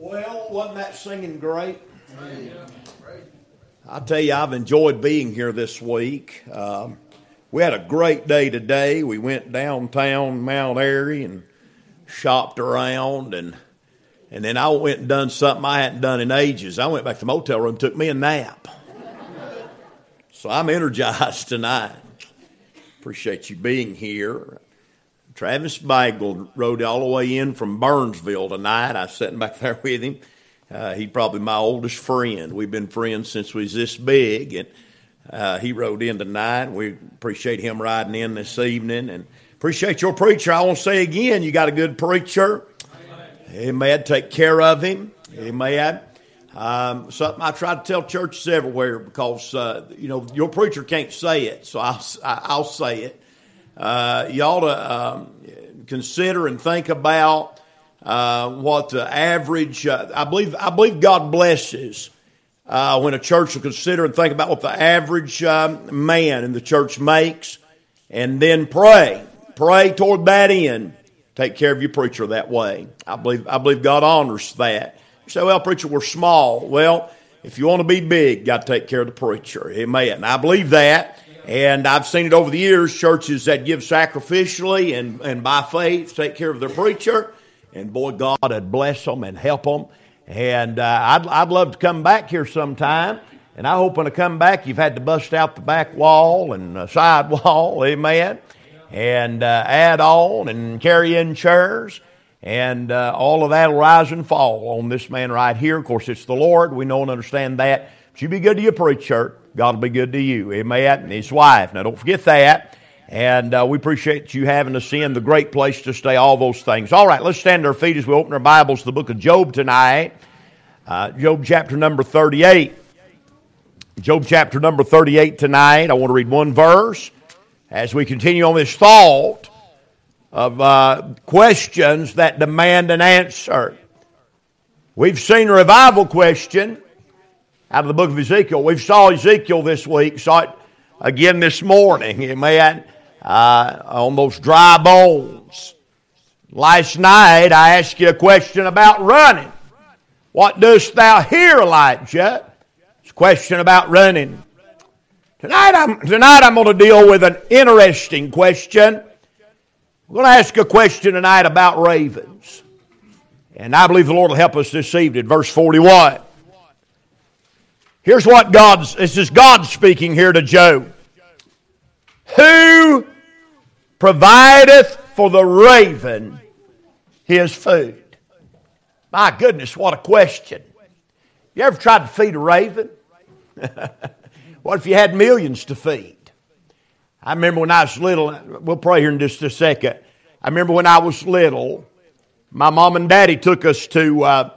Well, wasn't that singing great? I tell you, I've enjoyed being here this week. Um, we had a great day today. We went downtown Mount Airy and shopped around, and and then I went and done something I hadn't done in ages. I went back to the motel room, took me a nap. So I'm energized tonight. Appreciate you being here. Travis Bagel rode all the way in from Burnsville tonight. I was sitting back there with him. Uh, he's probably my oldest friend. We've been friends since we was this big, and uh, he rode in tonight. We appreciate him riding in this evening, and appreciate your preacher. I want to say again, you got a good preacher. Amen. Take care of him. Amen. Um, something I try to tell churches everywhere because uh, you know your preacher can't say it, so I'll I'll say it uh, you ought to um, consider and think about uh, what the average. Uh, I believe I believe God blesses uh, when a church will consider and think about what the average um, man in the church makes, and then pray, pray toward that end. Take care of your preacher that way. I believe I believe God honors that. You say, "Well, preacher, we're small." Well, if you want to be big, got to take care of the preacher. Amen. I believe that. And I've seen it over the years, churches that give sacrificially and, and by faith take care of their preacher. And boy, God would bless them and help them. And uh, I'd, I'd love to come back here sometime. And I hope when I come back, you've had to bust out the back wall and the side wall, amen, and uh, add on and carry in chairs. And uh, all of that will rise and fall on this man right here. Of course, it's the Lord. We know and understand that. You be good to your preacher. God will be good to you. Amen. And his wife. Now, don't forget that. And uh, we appreciate you having us in the great place to stay, all those things. All right, let's stand to our feet as we open our Bibles to the book of Job tonight. Uh, Job chapter number 38. Job chapter number 38 tonight. I want to read one verse as we continue on this thought of uh, questions that demand an answer. We've seen a revival question out of the book of Ezekiel. We've saw Ezekiel this week, saw it again this morning, amen, uh, on those dry bones. Last night I asked you a question about running. What dost thou here, Elijah? It's a question about running. Tonight I'm, tonight I'm going to deal with an interesting question. I'm going to ask a question tonight about ravens. And I believe the Lord will help us this evening. Verse 41. Here's what God's, this is God speaking here to Job. Who provideth for the raven his food? My goodness, what a question. You ever tried to feed a raven? what if you had millions to feed? I remember when I was little, we'll pray here in just a second. I remember when I was little, my mom and daddy took us to uh,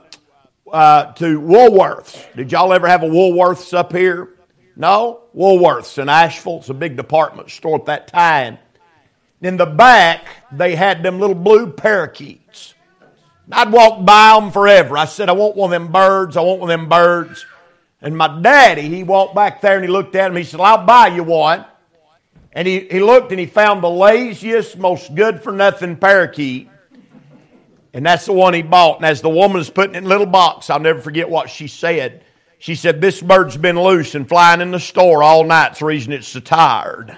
uh, to Woolworths. Did y'all ever have a Woolworths up here? No? Woolworths in Asheville. It's a big department store at that time. In the back, they had them little blue parakeets. I'd walk by them forever. I said, I want one of them birds. I want one of them birds. And my daddy, he walked back there and he looked at them. He said, I'll buy you one. And he, he looked and he found the laziest, most good for nothing parakeet. And that's the one he bought. And as the woman was putting it in a little box, I'll never forget what she said. She said, This bird's been loose and flying in the store all night. It's the reason it's so tired.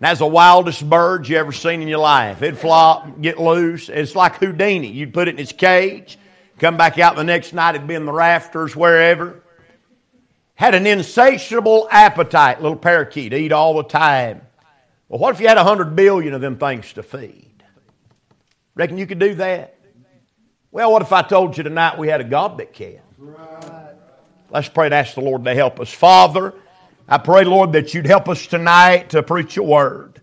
That's the wildest bird you ever seen in your life. It'd flop, get loose. It's like Houdini. You'd put it in its cage, come back out the next night, it'd be in the rafters, wherever. Had an insatiable appetite, little parakeet, eat all the time. Well, what if you had a hundred billion of them things to feed? Reckon you could do that? Well, what if I told you tonight we had a God that can? Right. Let's pray and ask the Lord to help us. Father, I pray, Lord, that you'd help us tonight to preach your word.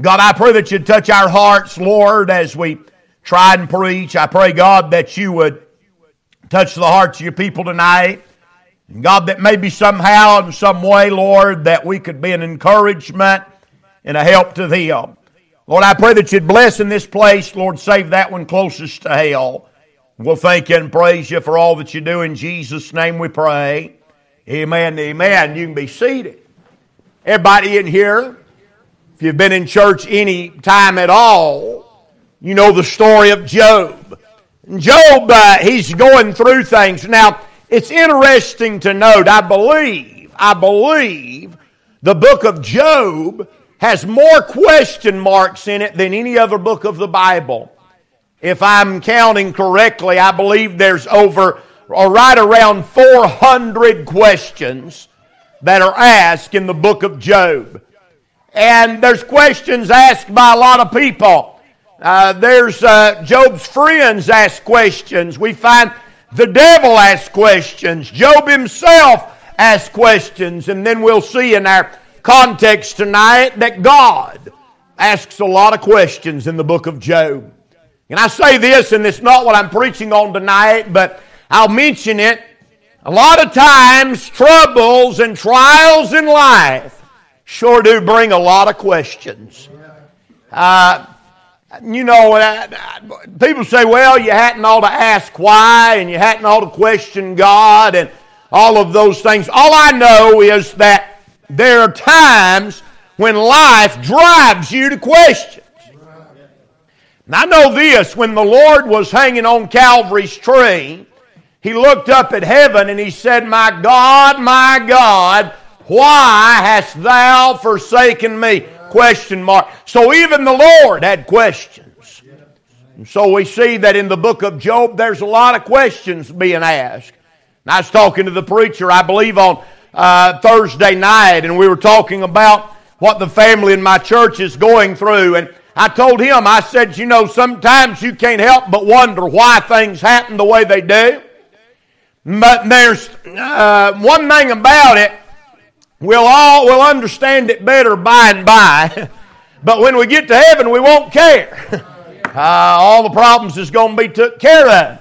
God, I pray that you'd touch our hearts, Lord, as we try and preach. I pray, God, that you would touch the hearts of your people tonight. And God, that maybe somehow, in some way, Lord, that we could be an encouragement and a help to them. Lord, I pray that you'd bless in this place. Lord, save that one closest to hell. We'll thank you and praise you for all that you do. In Jesus' name we pray. Amen. Amen. You can be seated. Everybody in here, if you've been in church any time at all, you know the story of Job. Job, uh, he's going through things. Now, it's interesting to note, I believe, I believe the book of Job has more question marks in it than any other book of the Bible. If I'm counting correctly, I believe there's over or right around 400 questions that are asked in the book of Job. And there's questions asked by a lot of people. Uh, there's uh, Job's friends ask questions. We find the devil ask questions. Job himself ask questions. And then we'll see in our context tonight that God asks a lot of questions in the book of Job. And I say this, and it's not what I'm preaching on tonight, but I'll mention it. A lot of times, troubles and trials in life sure do bring a lot of questions. Uh, you know, people say, well, you hadn't ought to ask why, and you hadn't ought to question God, and all of those things. All I know is that there are times when life drives you to questions. And I know this when the Lord was hanging on Calvary's tree, he looked up at heaven and he said, My God, my God, why hast thou forsaken me? Question mark. So even the Lord had questions. And so we see that in the book of Job, there's a lot of questions being asked. And I was talking to the preacher, I believe, on uh, Thursday night, and we were talking about what the family in my church is going through. And I told him, I said, you know, sometimes you can't help but wonder why things happen the way they do. But there's uh, one thing about it, we'll all will understand it better by and by. but when we get to heaven, we won't care. Uh, all the problems is going to be took care of.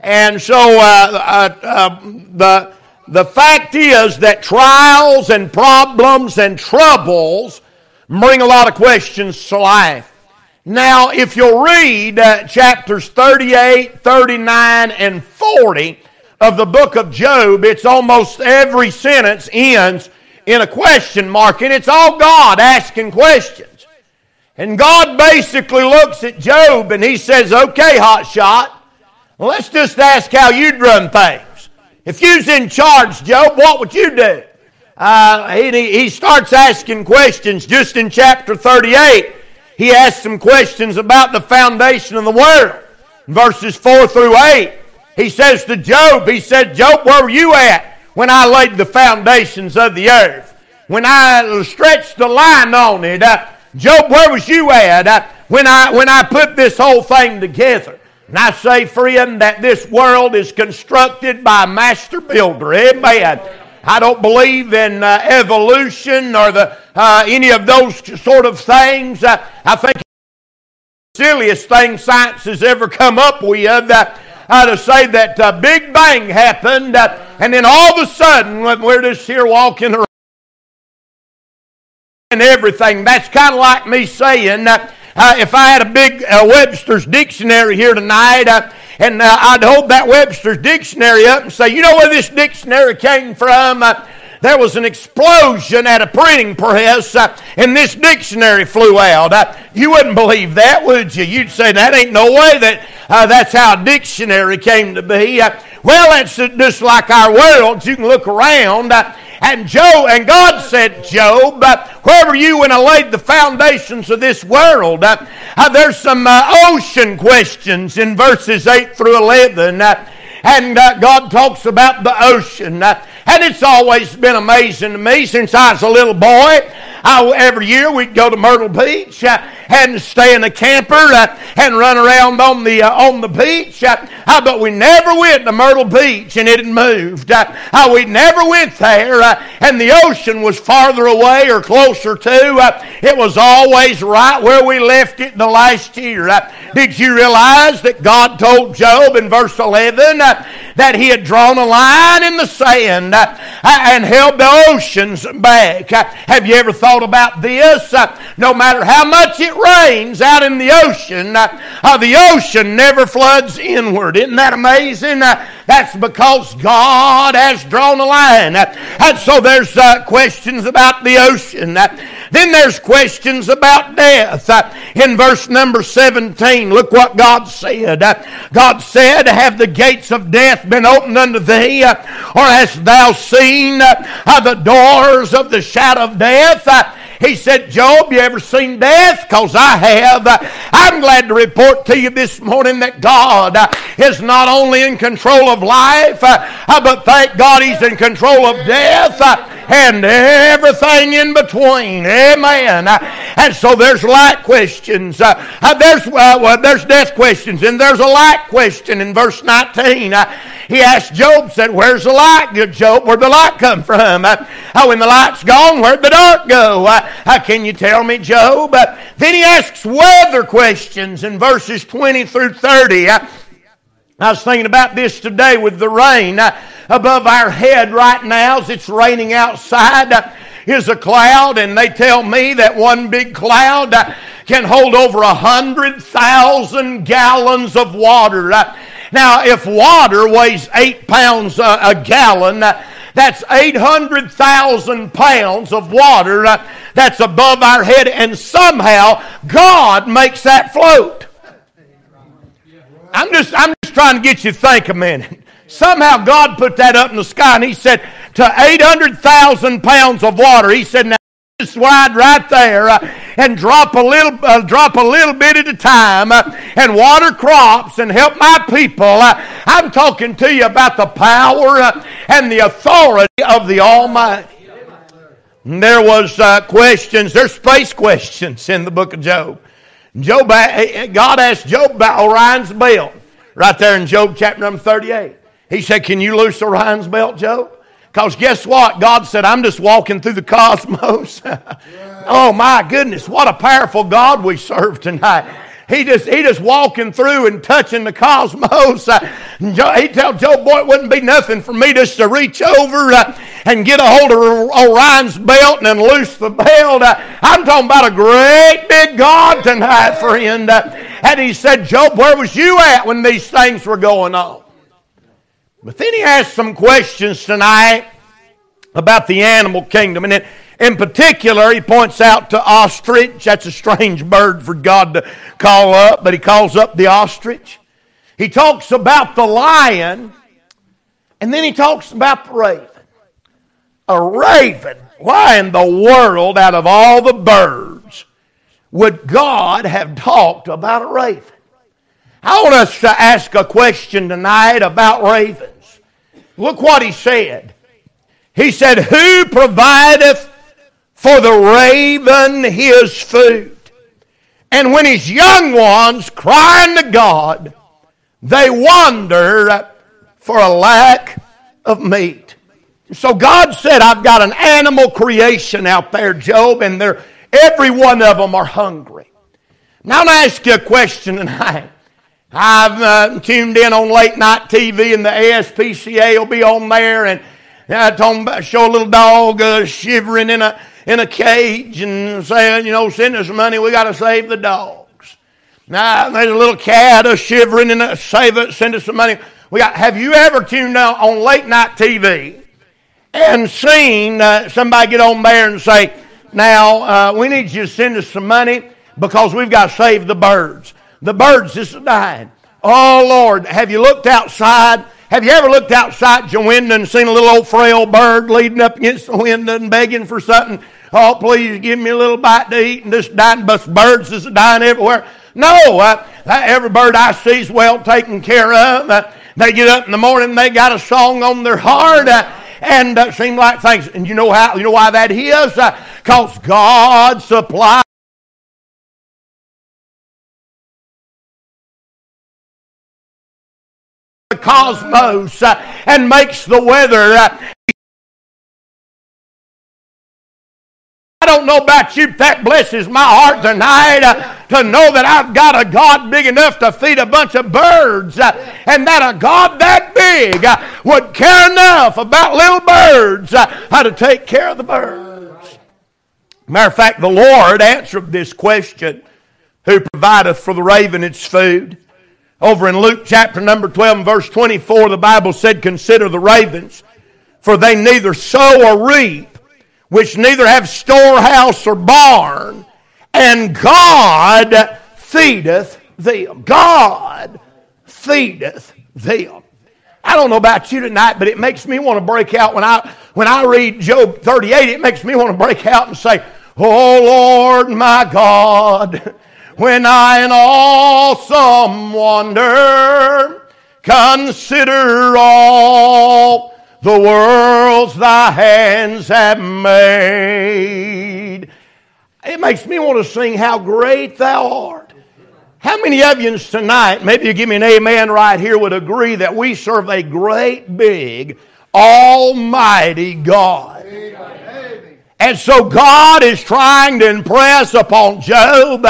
And so uh, uh, uh the the fact is that trials and problems and troubles bring a lot of questions to life. Now, if you'll read uh, chapters 38, 39, and 40 of the book of Job, it's almost every sentence ends in a question mark, and it's all God asking questions. And God basically looks at Job and he says, Okay, hot shot, let's just ask how you'd run things. If you was in charge, Job, what would you do? Uh, he, he starts asking questions just in chapter 38. He asks some questions about the foundation of the world. Verses 4 through 8. He says to Job, He said, Job, where were you at when I laid the foundations of the earth? When I stretched the line on it? Uh, Job, where was you at uh, when, I, when I put this whole thing together? And I say, friend, that this world is constructed by a master builder. Amen. I don't believe in uh, evolution or the, uh, any of those sort of things. Uh, I think the silliest thing science has ever come up with uh, uh, to say that uh, Big Bang happened, uh, and then all of a sudden, we're just here walking around and everything. That's kind of like me saying uh, if I had a big uh, Webster's dictionary here tonight, uh, and uh, I'd hold that Webster's dictionary up and say, you know where this dictionary came from? Uh, there was an explosion at a printing press, uh, and this dictionary flew out. you wouldn't believe that, would you? You'd say that ain't no way that that's how a dictionary came to be. well, that's just like our world. You can look around and Job and God said, Job, uh, where were you when I laid the foundations of this world? Uh, uh, there's some uh, ocean questions in verses 8 through 11. Uh, and uh, God talks about the ocean. and it's always been amazing to me since I was a little boy. I, every year we'd go to Myrtle Beach uh, and stay in a camper uh, and run around on the uh, on the beach. Uh, uh, but we never went to Myrtle Beach and it had moved. Uh, we never went there and the ocean was farther away or closer to. it was always right where we left it the last year. did you realize that God told Job in verse 11 that he had drawn a line in the sand and held the oceans back? have you ever thought thought about this. Uh, no matter how much it rains out in the ocean, uh, the ocean never floods inward. Isn't that amazing? Uh, that's because God has drawn a line. Uh, and so there's uh, questions about the ocean. Uh, then there's questions about death. Uh, in verse number 17, look what God said. God said, Have the gates of death been opened unto thee, or hast thou seen the doors of the shadow of death? He said, Job, you ever seen death? Because I have. I'm glad to report to you this morning that God is not only in control of life, uh, but thank God He's in control of death uh, and everything in between. Amen. And so there's light questions. Uh, there's, well, there's death questions, and there's a light question in verse 19. He asked Job, said, Where's the light, good Job? Where'd the light come from? Uh, oh, when the light's gone, where'd the dark go? How can you tell me, Job? Then he asks weather questions in verses 20 through 30. I was thinking about this today with the rain above our head right now as it's raining outside. Is a cloud, and they tell me that one big cloud can hold over a hundred thousand gallons of water. Now, if water weighs eight pounds a, a gallon, that's 800,000 pounds of water uh, that's above our head, and somehow God makes that float. I'm just, I'm just trying to get you to think a minute. Somehow God put that up in the sky, and He said, to 800,000 pounds of water, He said, now slide right there uh, and drop a little uh, drop a little bit at a time uh, and water crops and help my people. Uh, i'm talking to you about the power and the authority of the almighty. There was questions. There's space questions in the book of job. Job god asked job about orion's belt right there in job chapter number 38 he said can you loose orion's belt job because guess what? God said, I'm just walking through the cosmos. oh my goodness, what a powerful God we serve tonight. He just he just walking through and touching the cosmos. Uh, he tell Job, boy, it wouldn't be nothing for me just to reach over uh, and get a hold of Orion's belt and then loose the belt. Uh, I'm talking about a great big God tonight, friend. Uh, and he said, Job, where was you at when these things were going on? But then he asked some questions tonight about the animal kingdom. And in particular, he points out to ostrich. That's a strange bird for God to call up, but he calls up the ostrich. He talks about the lion, and then he talks about the raven. A raven. Why in the world, out of all the birds, would God have talked about a raven? I want us to ask a question tonight about ravens. Look what he said. He said, Who provideth for the raven his food? And when his young ones cry unto God, they wander for a lack of meat. So God said, I've got an animal creation out there, Job, and they're, every one of them are hungry. Now, I'm going to ask you a question tonight. I've uh, tuned in on late night TV, and the ASPCA will be on there, and uh, talking about, show a little dog uh, shivering in a in a cage and saying, you know, send us money, we got to save the dogs. Now there's a little cat uh, shivering in a save it, send us some money. We got. Have you ever tuned out on late night TV and seen uh, somebody get on there and say, now uh, we need you to send us some money because we've got to save the birds. The birds just dying. Oh, Lord, have you looked outside? Have you ever looked outside your window and seen a little old frail bird leading up against the window and begging for something? Oh, please give me a little bite to eat and just dying. But birds is dying everywhere. No, uh, every bird I see is well taken care of. Uh, they get up in the morning, they got a song on their heart. Uh, and uh, seem like things. And you know how? You know why that is? Because uh, God supplies cosmos uh, and makes the weather. Uh, I don't know about you, but that blesses my heart tonight uh, to know that I've got a God big enough to feed a bunch of birds, uh, and that a God that big uh, would care enough about little birds uh, how to take care of the birds. Matter of fact, the Lord answered this question Who provideth for the raven its food? Over in Luke chapter number 12, verse 24, the Bible said, Consider the ravens, for they neither sow or reap, which neither have storehouse or barn, and God feedeth them. God feedeth them. I don't know about you tonight, but it makes me want to break out when I when I read Job 38, it makes me want to break out and say, Oh Lord my God, when I in awesome wonder consider all the worlds thy hands have made. It makes me want to sing how great thou art. How many of you tonight, maybe you give me an amen right here, would agree that we serve a great, big, almighty God? And so God is trying to impress upon Job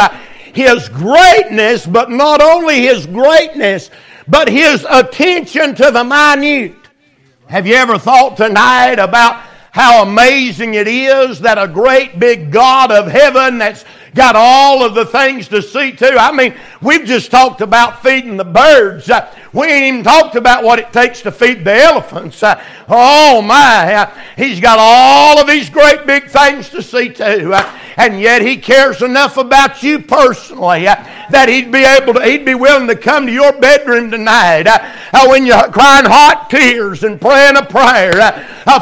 his greatness, but not only his greatness, but his attention to the minute. Have you ever thought tonight about how amazing it is that a great big God of heaven that's got all of the things to see to. I mean, we've just talked about feeding the birds. Uh, we ain't even talked about what it takes to feed the elephants. Uh, oh my, uh, he's got all of these great big things to see to. Uh, and yet he cares enough about you personally uh, that he'd be able to, he'd be willing to come to your bedroom tonight uh, when you're crying hot tears and praying a prayer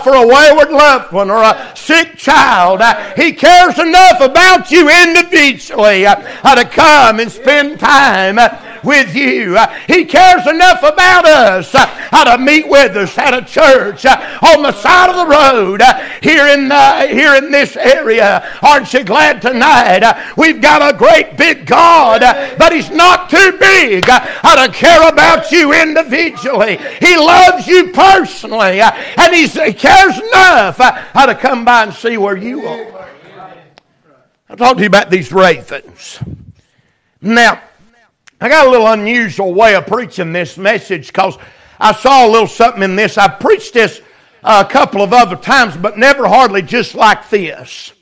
for a wayward loved one or a sick child. he cares enough about you individually uh, to come and spend time uh, with you. Uh, he cares enough about us uh, how to meet with us at a church uh, on the side of the road uh, here in here in this area. Aren't you glad tonight? We've got a great big God, but He's not too big how to care about you individually. He loves you personally, and He cares enough how to come by and see where you are. I'll talk to you about these ravens. Now, I got a little unusual way of preaching this message because I saw a little something in this. I preached this a couple of other times, but never hardly just like this.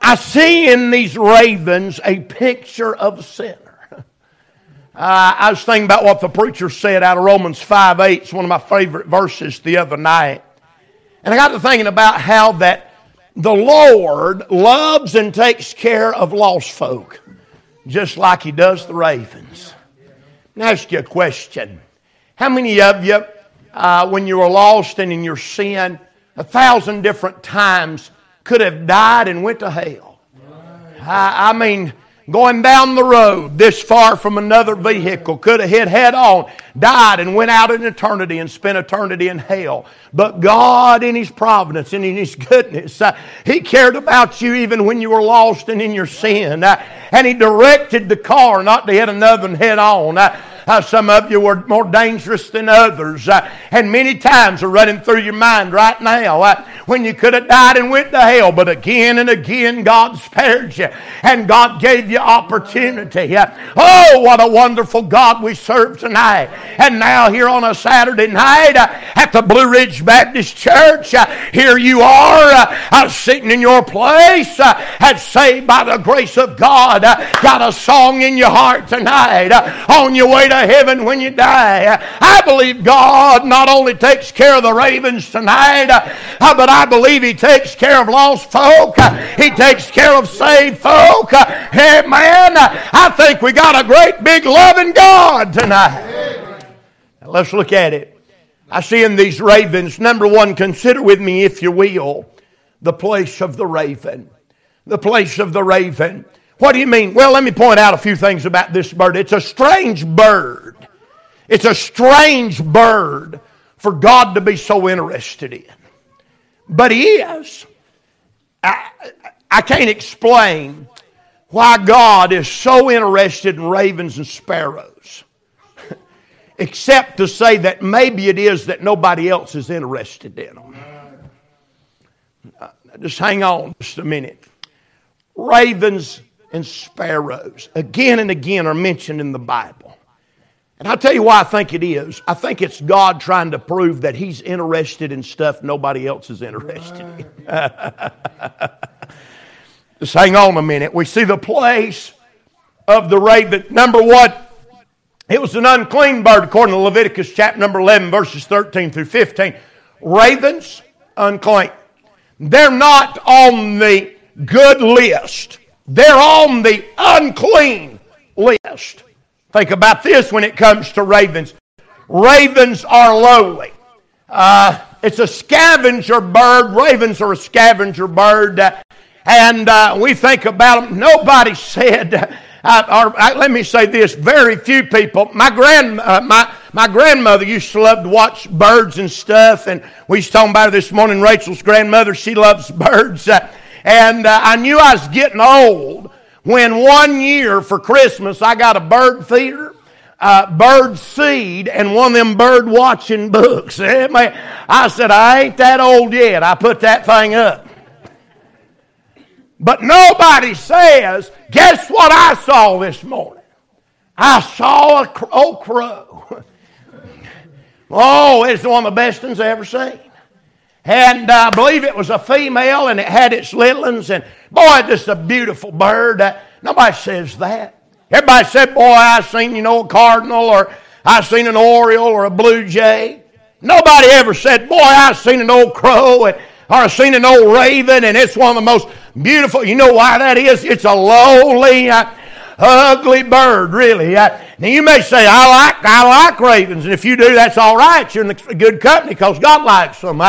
I see in these ravens a picture of a sinner. Uh, I was thinking about what the preacher said out of Romans 5 8. It's one of my favorite verses the other night. And I got to thinking about how that the Lord loves and takes care of lost folk, just like He does the ravens. Ask you a question. How many of you, uh, when you were lost and in your sin, a thousand different times could have died and went to hell? I, I mean, going down the road this far from another vehicle, could have hit head on, died, and went out in eternity and spent eternity in hell. But God, in His providence and in His goodness, uh, He cared about you even when you were lost and in your sin. Uh, and He directed the car not to hit another head on. Uh, uh, some of you were more dangerous than others. Uh, and many times are running through your mind right now uh, when you could have died and went to hell. But again and again, God spared you and God gave you opportunity. Uh, oh, what a wonderful God we serve tonight. And now, here on a Saturday night at the Blue Ridge Baptist Church, here you are sitting in your place and saved by the grace of God. got a song in your heart tonight on your way to heaven when you die. I believe God not only takes care of the ravens tonight, uh, but I believe He takes care of lost folk. He takes care of saved folk. Man, I think we got a great big loving God tonight. Now let's look at it. I see in these ravens, number one, consider with me, if you will, the place of the raven. The place of the raven. What do you mean? Well, let me point out a few things about this bird. It's a strange bird. It's a strange bird for God to be so interested in. But He is. I, I can't explain why God is so interested in ravens and sparrows, except to say that maybe it is that nobody else is interested in them. Uh, just hang on just a minute. Ravens and sparrows again and again are mentioned in the Bible. And I'll tell you why I think it is. I think it's God trying to prove that He's interested in stuff nobody else is interested in. Just hang on a minute. We see the place of the raven. Number one, it was an unclean bird according to Leviticus chapter number 11, verses 13 through 15. Ravens, unclean. They're not on the good list. They're on the unclean list. Think about this when it comes to ravens. Ravens are lowly. Uh, it's a scavenger bird. Ravens are a scavenger bird. and uh, we think about them. Nobody said, uh, or uh, let me say this: very few people. My grand, uh, my my grandmother used to love to watch birds and stuff, and we was talking about it this morning. Rachel's grandmother, she loves birds, uh, and I knew I was getting old when one year for Christmas I got a bird feeder uh, bird seed and one of them bird watching books. I said, I ain't that old yet. I put that thing up. But nobody says, guess what I saw this morning? I saw a crow. oh, it's one of the best things I ever seen. And I believe it was a female and it had its little ones. And boy, just a beautiful bird. Nobody says that. Everybody said, Boy, I seen, you know, a cardinal or I seen an oriole or a blue jay. Nobody ever said, Boy, I seen an old crow or I seen an old raven, and it's one of the most beautiful. You know why that is? It's a lowly, uh, ugly bird, really. Uh, now you may say, I like, I like ravens, and if you do, that's all right. You're in good company because God likes them.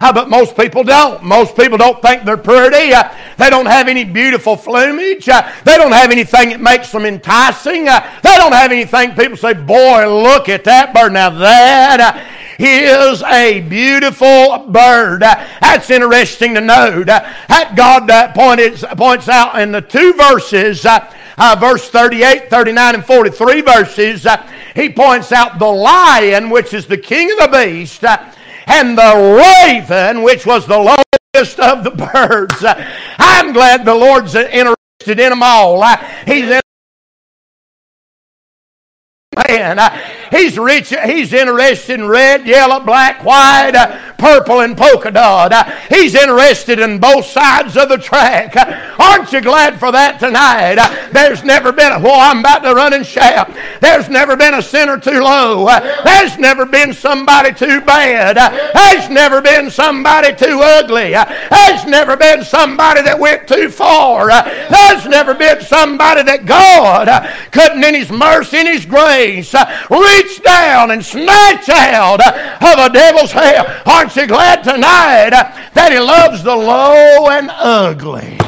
But most people don't. Most people don't think they're pretty. Uh, they don't have any beautiful plumage. Uh, they don't have anything that makes them enticing. Uh, they don't have anything people say, boy, look at that bird. Now that uh, is a beautiful bird. Uh, that's interesting to note. Uh, that God points out in the two verses, verse 38, 39, and 43 verses, he points out the lion, which is the king of the beast, and the raven, which was the lowest of the birds. I'm glad the Lord's interested in them all. He's man. Uh, he's rich. He's interested in red, yellow, black, white, purple, and polka dot. He's interested in both sides of the track. Aren't you glad for that tonight? There's never been a, well, I'm about to run and shout. There's never been a sinner too low. There's never been somebody too bad. There's never been somebody too ugly. There's never been somebody that went too far. There's never been somebody that God couldn't, in His mercy, in His grace, reach down and snatch out of a devil's hell. Aren't you glad tonight that he loves the low and ugly?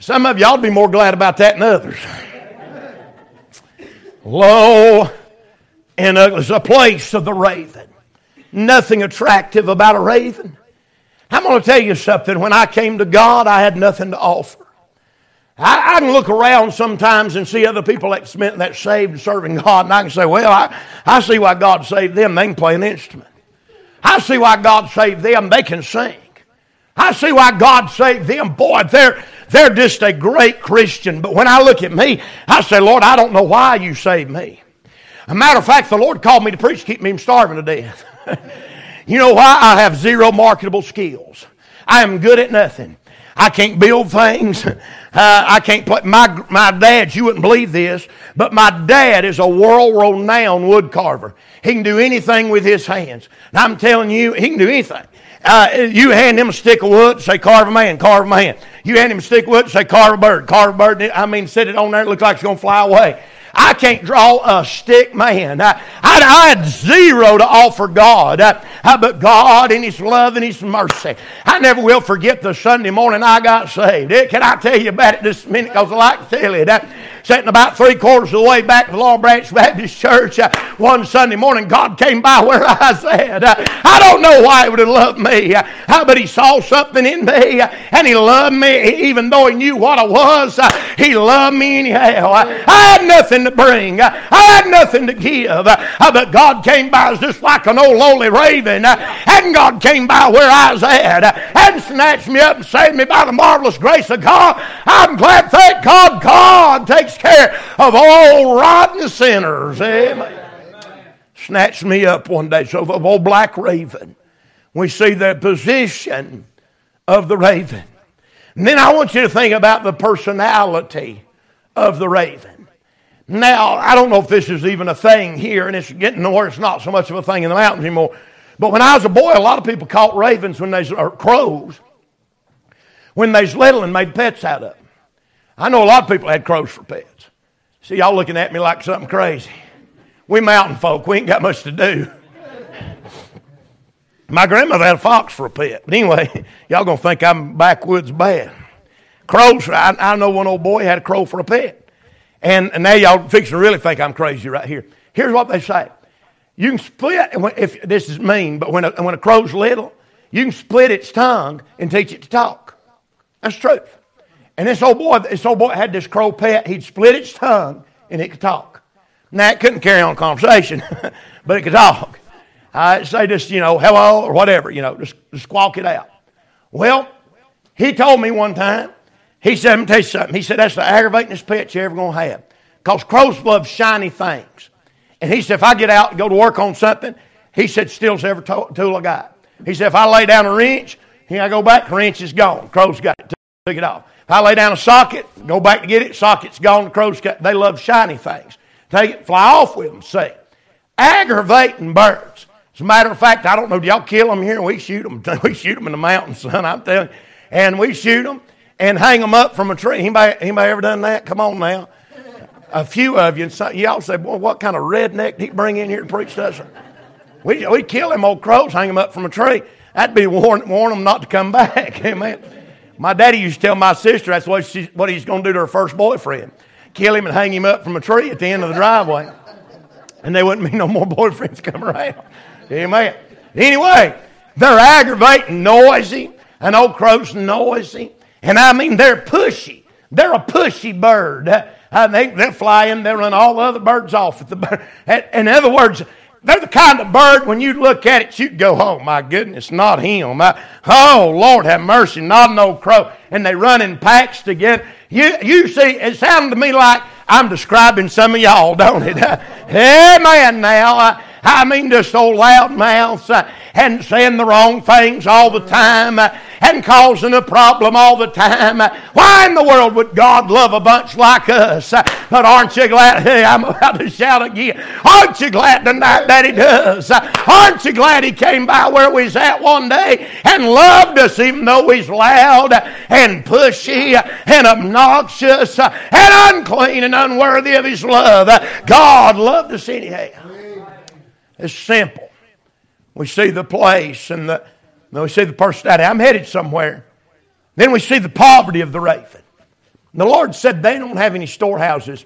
Some of y'all be more glad about that than others. Low and ugly. It's a place of the raven. Nothing attractive about a raven. I'm going to tell you something. When I came to God, I had nothing to offer. I, I, can look around sometimes and see other people that's, that saved serving God, and I can say, well, I, I see why God saved them. They can play an instrument. I see why God saved them. They can sing. I see why God saved them. Boy, they're, they're just a great Christian. But when I look at me, I say, Lord, I don't know why you saved me. A matter of fact, the Lord called me to preach, keep me from starving to death. you know why? I have zero marketable skills. I am good at nothing. I can't build things. Uh, I can't play. My, my dad, you wouldn't believe this, but my dad is a world renowned wood carver. He can do anything with his hands. And I'm telling you, he can do anything. Uh, you hand him a stick of wood, say carve a man, carve a man. You hand him a stick of wood, say carve a bird, carve a bird. I mean, set it on there, it looks like it's going to fly away. I can't draw a stick man. I, I, I had zero to offer God. I, but God in His love and His mercy. I never will forget the Sunday morning I got saved. It, can I tell you about it this minute? Because I like to tell that sitting about three quarters of the way back to the Long Branch Baptist Church uh, one Sunday morning, God came by where I at. Uh, I don't know why He would have loved me, uh, but He saw something in me uh, and He loved me even though He knew what I was. Uh, he loved me anyhow. I had nothing to bring, I had nothing to give, uh, but God came by just like an old lowly raven, and God came by where I was at and snatched me up and saved me by the marvelous grace of God. I'm glad, thank God, God takes takes care of all rotten sinners. Amen. Snatched me up one day. So, of old black raven, we see the position of the raven. And then I want you to think about the personality of the raven. Now, I don't know if this is even a thing here, and it's getting to where it's not so much of a thing in the mountains anymore. But when I was a boy, a lot of people caught ravens when they or crows when they was little and made pets out of them. I know a lot of people had crows for pets. See, y'all looking at me like something crazy. We mountain folk, we ain't got much to do. My grandmother had a fox for a pet. But anyway, y'all gonna think I'm backwoods bad. Crows, I, I know one old boy had a crow for a pet. And, and now y'all fixing to really think I'm crazy right here. Here's what they say. You can split, if this is mean, but when a, when a crow's little, you can split its tongue and teach it to talk. That's truth. And this old boy, this old boy had this crow pet. He'd split its tongue and it could talk. Now it couldn't carry on a conversation, but it could talk. I'd say just, you know, hello or whatever, you know, just, just squawk it out. Well, he told me one time, he said, let me tell you something. He said, that's the aggravatingest pet you're ever going to have. Because crows love shiny things. And he said, if I get out and go to work on something, he said, steals every tool I got. He said, if I lay down a wrench, here I go back, wrench is gone. Crow's got it, took it off. If I lay down a socket, go back to get it, socket's gone, crow's got They love shiny things. Take it, fly off with them, see. Aggravating birds. As a matter of fact, I don't know, do y'all kill them here? We shoot them. We shoot them in the mountains, son, I'm telling you. And we shoot them and hang them up from a tree. Anybody, anybody ever done that? Come on now. A few of you, and y'all say, boy, what kind of redneck he bring in here to preach to us? We, we kill them old crows, hang them up from a tree. That'd be warn, warn them not to come back. Amen. My daddy used to tell my sister that's what, she, what he's going to do to her first boyfriend kill him and hang him up from a tree at the end of the driveway. And there wouldn't be no more boyfriends come around. Amen. Anyway, they're aggravating, noisy, and old crow's noisy. And I mean, they're pushy. They're a pushy bird. I think they're flying, they run all the other birds off. At the, in other words, they're the kind of bird when you look at it, you'd go, oh my goodness, not him. oh, Lord have mercy, not an old crow. And they run in packs together. You, you see, it sounded to me like I'm describing some of y'all, don't it? hey, man, now. I mean, just old loud mouths uh, and saying the wrong things all the time uh, and causing a problem all the time. Why in the world would God love a bunch like us? Uh, but aren't you glad? Hey, I'm about to shout again. Aren't you glad tonight that He does? Aren't you glad He came by where we was at one day and loved us even though He's loud and pushy and obnoxious and unclean and unworthy of His love? God loved us anyhow. It's simple. We see the place and the, then we see the personality. I'm headed somewhere. Then we see the poverty of the raven. And the Lord said they don't have any storehouses.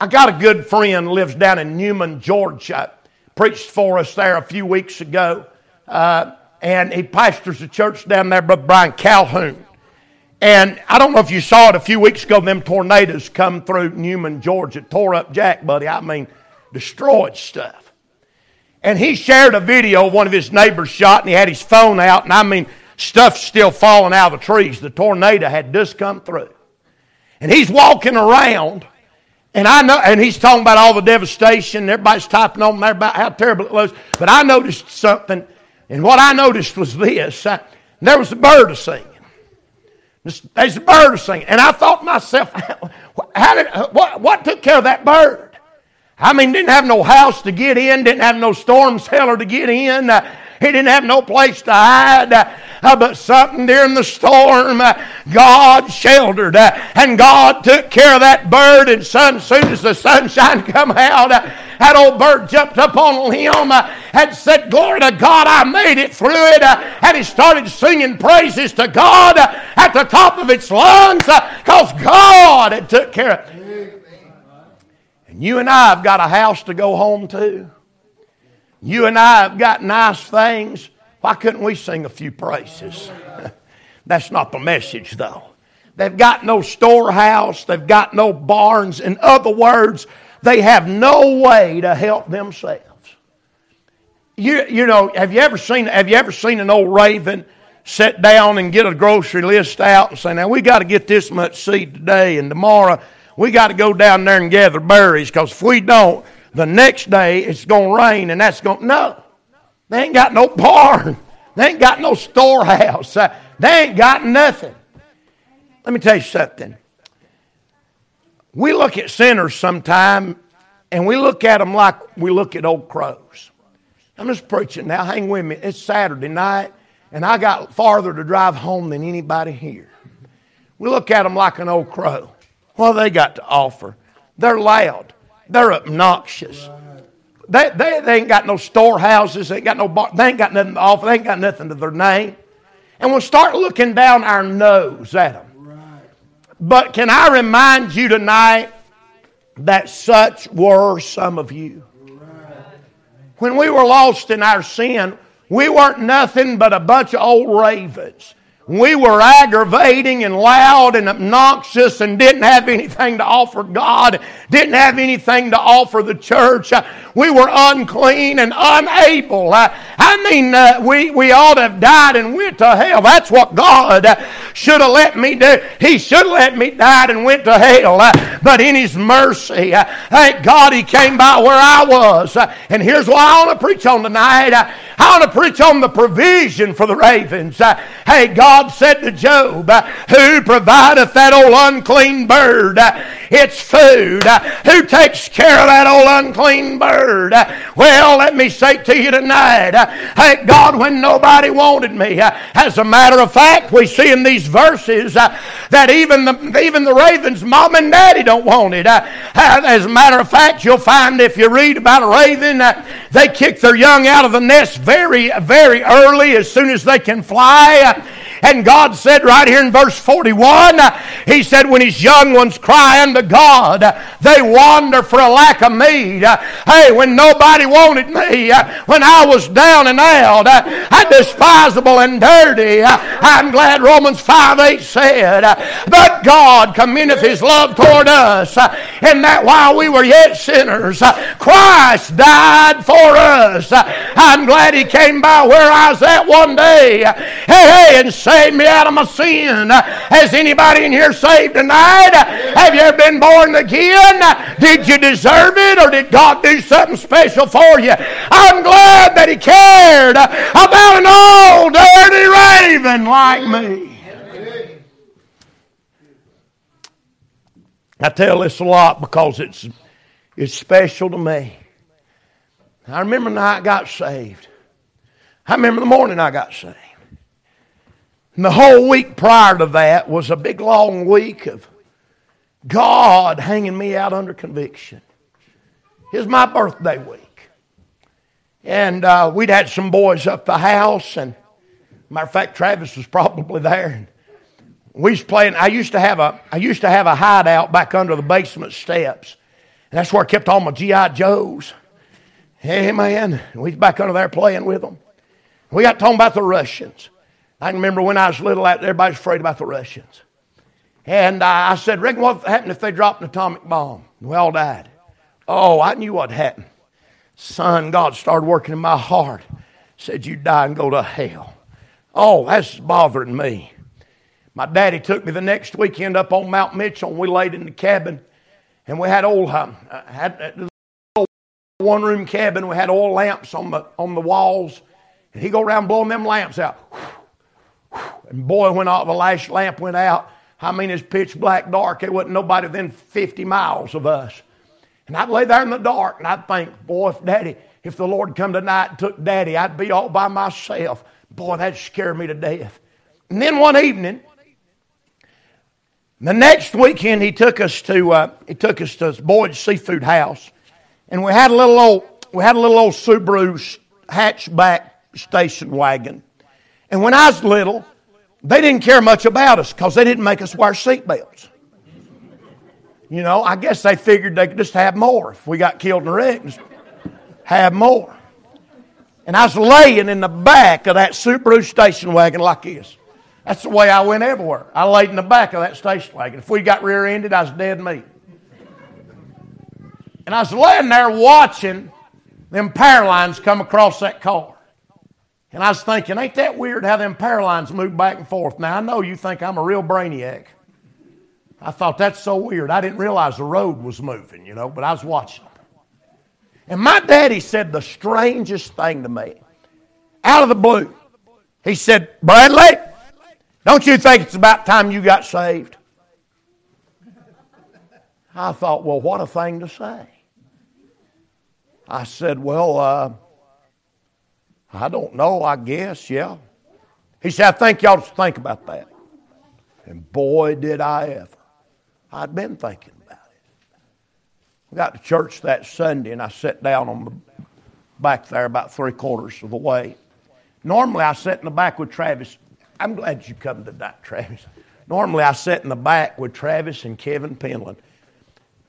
I got a good friend lives down in Newnan, Georgia. Preached for us there a few weeks ago. Uh, and he pastors a church down there, Brother Brian Calhoun. And I don't know if you saw it a few weeks ago, them tornadoes come through Newnan, Georgia, tore up Jack, buddy. I mean, destroyed stuff. And he shared a video one of his neighbors shot, and he had his phone out, and I mean, stuff still falling out of the trees. The tornado had just come through. And he's walking around, and I know, and he's talking about all the devastation. Everybody's typing on there about how terrible it was. But I noticed something, and what I noticed was this: I, there was a bird singing. There's a bird singing, and I thought to myself, how did what, what took care of that bird? I mean, didn't have no house to get in, didn't have no storm cellar to get in. Uh, he didn't have no place to hide. Uh, but something during the storm, uh, God sheltered, uh, and God took care of that bird. And son, as soon as the sunshine come out, uh, that old bird jumped up on him uh, and said, "Glory to God, I made it through it." and he started singing praises to God at the top of its lungs because God had took care of. it. And you and I have got a house to go home to. You and I have got nice things. Why couldn't we sing a few praises? That's not the message, though. They've got no storehouse, they've got no barns. In other words, they have no way to help themselves. You, you know, have you ever seen have you ever seen an old raven sit down and get a grocery list out and say, now we got to get this much seed today and tomorrow we got to go down there and gather berries because if we don't, the next day it's going to rain and that's going to. No. They ain't got no barn. They ain't got no storehouse. Uh, they ain't got nothing. let me tell you something. We look at sinners sometime and we look at them like we look at old crows. I'm just preaching now. Hang with me. It's Saturday night, and I got farther to drive home than anybody here. We look at them like an old crow. What they got to offer? They're loud. They're obnoxious. They, they, they ain't got no storehouses. They ain't got no bar. They ain't got nothing to offer. They ain't got nothing to their name. And we'll start looking down our nose at them. But can I remind you tonight that such were some of you? When we were lost in our sin, we weren't nothing but a bunch of old ravens. We were aggravating and loud and obnoxious and didn't have anything to offer God, didn't have anything to offer the church. We were unclean and unable. I mean, uh, we, we ought to have died and went to hell. That's what God should have let me do. He should have let me die and went to hell. But in His mercy, thank God He came by where I was. And here's what I want to preach on tonight. I want to preach on the provision for the ravens. Hey, God God said to Job, Who provideth that old unclean bird its food? Who takes care of that old unclean bird? Well, let me say to you tonight, thank God when nobody wanted me. As a matter of fact, we see in these verses that even the, even the raven's mom and daddy don't want it. As a matter of fact, you'll find if you read about a raven, they kick their young out of the nest very, very early as soon as they can fly. And God said right here in verse 41, He said, When His young ones cry unto God, they wander for a lack of meat. Hey, when nobody wanted me, when I was down and out, I despisable and dirty, I'm glad Romans 5 8 said, But God commendeth His love toward us, and that while we were yet sinners, Christ died for us. I'm glad He came by where I was at one day. Hey, hey, and saved me out of my sin. Has anybody in here saved tonight? Have you ever been born again? Did you deserve it or did God do something special for you? I'm glad that He cared about an old dirty raven like me. I tell this a lot because it's, it's special to me. I remember the night I got saved. I remember the morning I got saved. And the whole week prior to that was a big long week of God hanging me out under conviction. It was my birthday week. And uh, we'd had some boys up the house, and matter of fact, Travis was probably there. We was playing. I used to have a I used to have a hideout back under the basement steps, and that's where I kept all my GI Joes. Hey man, we was back under there playing with them. We got talking about the Russians. I can remember when I was little, everybody was afraid about the Russians. And I said, Reckon what happened if they dropped an atomic bomb? We all died. Oh, I knew what happened. Son, God started working in my heart. Said, You die and go to hell. Oh, that's bothering me. My daddy took me the next weekend up on Mount Mitchell, and we laid in the cabin. And we had old, uh, had uh, one room cabin. We had oil lamps on the, on the walls. And he go around blowing them lamps out. And boy, when all the last lamp went out, I mean, it's pitch black dark. There wasn't nobody within 50 miles of us. And I'd lay there in the dark and I'd think, boy, if daddy, if the Lord come tonight and took daddy, I'd be all by myself. Boy, that scared me to death. And then one evening, the next weekend, he took us to uh, he took us to Boyd's Seafood House, and we had a little old we had a little old Subaru hatchback station wagon. And when I was little, they didn't care much about us because they didn't make us wear seatbelts. You know, I guess they figured they could just have more. If we got killed in a wreck, just have more. And I was laying in the back of that Subaru station wagon like this. That's the way I went everywhere. I laid in the back of that station wagon. If we got rear ended, I was dead meat. And I was laying there watching them power lines come across that car. And I was thinking, ain't that weird how them power lines move back and forth? Now, I know you think I'm a real brainiac. I thought that's so weird. I didn't realize the road was moving, you know, but I was watching. And my daddy said the strangest thing to me. Out of the blue. He said, Bradley, don't you think it's about time you got saved? I thought, well, what a thing to say. I said, well, uh, I don't know, I guess, yeah. He said, I think y'all to think about that. And boy, did I ever. I'd been thinking. I got to church that Sunday and I sat down on the back there about three quarters of the way. Normally I sit in the back with Travis. I'm glad you come tonight, Travis. Normally I sit in the back with Travis and Kevin Penland.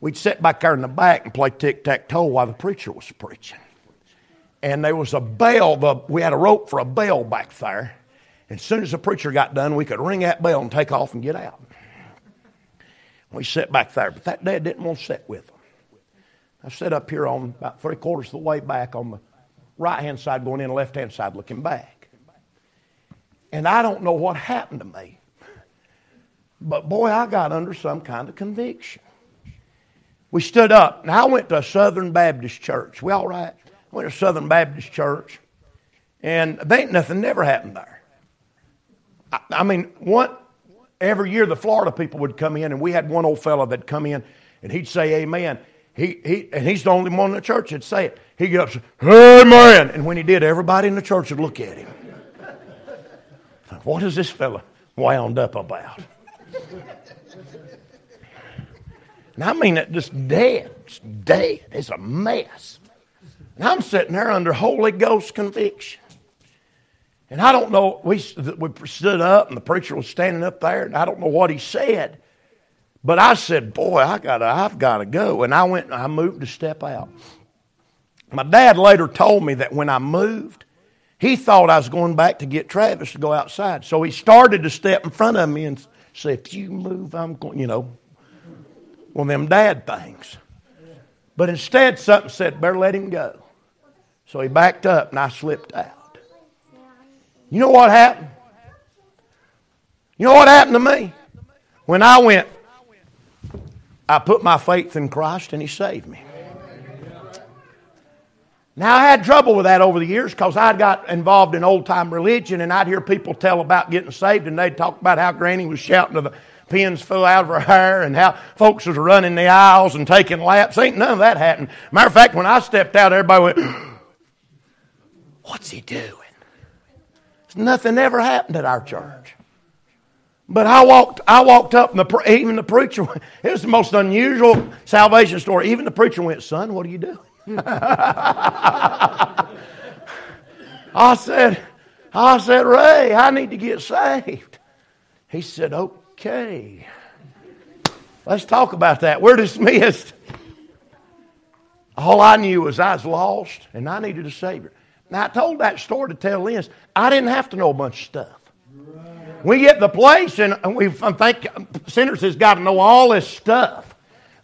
We'd sit back there in the back and play tic tac toe while the preacher was preaching. And there was a bell, we had a rope for a bell back there. And as soon as the preacher got done, we could ring that bell and take off and get out. We sat back there, but that dad didn't want to sit with them. I sat up here on about three quarters of the way back on the right hand side going in, left hand side looking back. And I don't know what happened to me. But boy, I got under some kind of conviction. We stood up. Now I went to a Southern Baptist church. We all right? I went to a Southern Baptist church. And there ain't nothing never happened there. I, I mean, one every year the Florida people would come in, and we had one old fellow that'd come in and he'd say amen. He, he, and he's the only one in the church that'd say it. He'd get up and say, Amen. And when he did, everybody in the church would look at him. What is this fella wound up about? And I mean it just dead. It's dead. It's a mess. And I'm sitting there under Holy Ghost conviction. And I don't know, we, we stood up and the preacher was standing up there and I don't know what he said. But I said, boy, I gotta, I've got to go. And I went and I moved to step out. My dad later told me that when I moved, he thought I was going back to get Travis to go outside. So he started to step in front of me and say, if you move, I'm going, you know, one of them dad things. But instead, something said, better let him go. So he backed up and I slipped out. You know what happened? You know what happened to me? When I went, I put my faith in Christ and He saved me. Now, I had trouble with that over the years because I'd got involved in old time religion and I'd hear people tell about getting saved and they'd talk about how Granny was shouting to the pins fell out of her hair and how folks was running the aisles and taking laps. Ain't none of that happened. Matter of fact, when I stepped out, everybody went, What's he doing? Nothing ever happened at our church. But I walked, I walked up, and the, even the preacher, it was the most unusual salvation story. Even the preacher went, Son, what are you doing? I said, I said, Ray, I need to get saved. He said, Okay. Let's talk about that. We're dismissed. All I knew was I was lost and I needed a Savior. Now, I told that story to tell this. I didn't have to know a bunch of stuff. We get the place, and we think sinners has got to know all this stuff.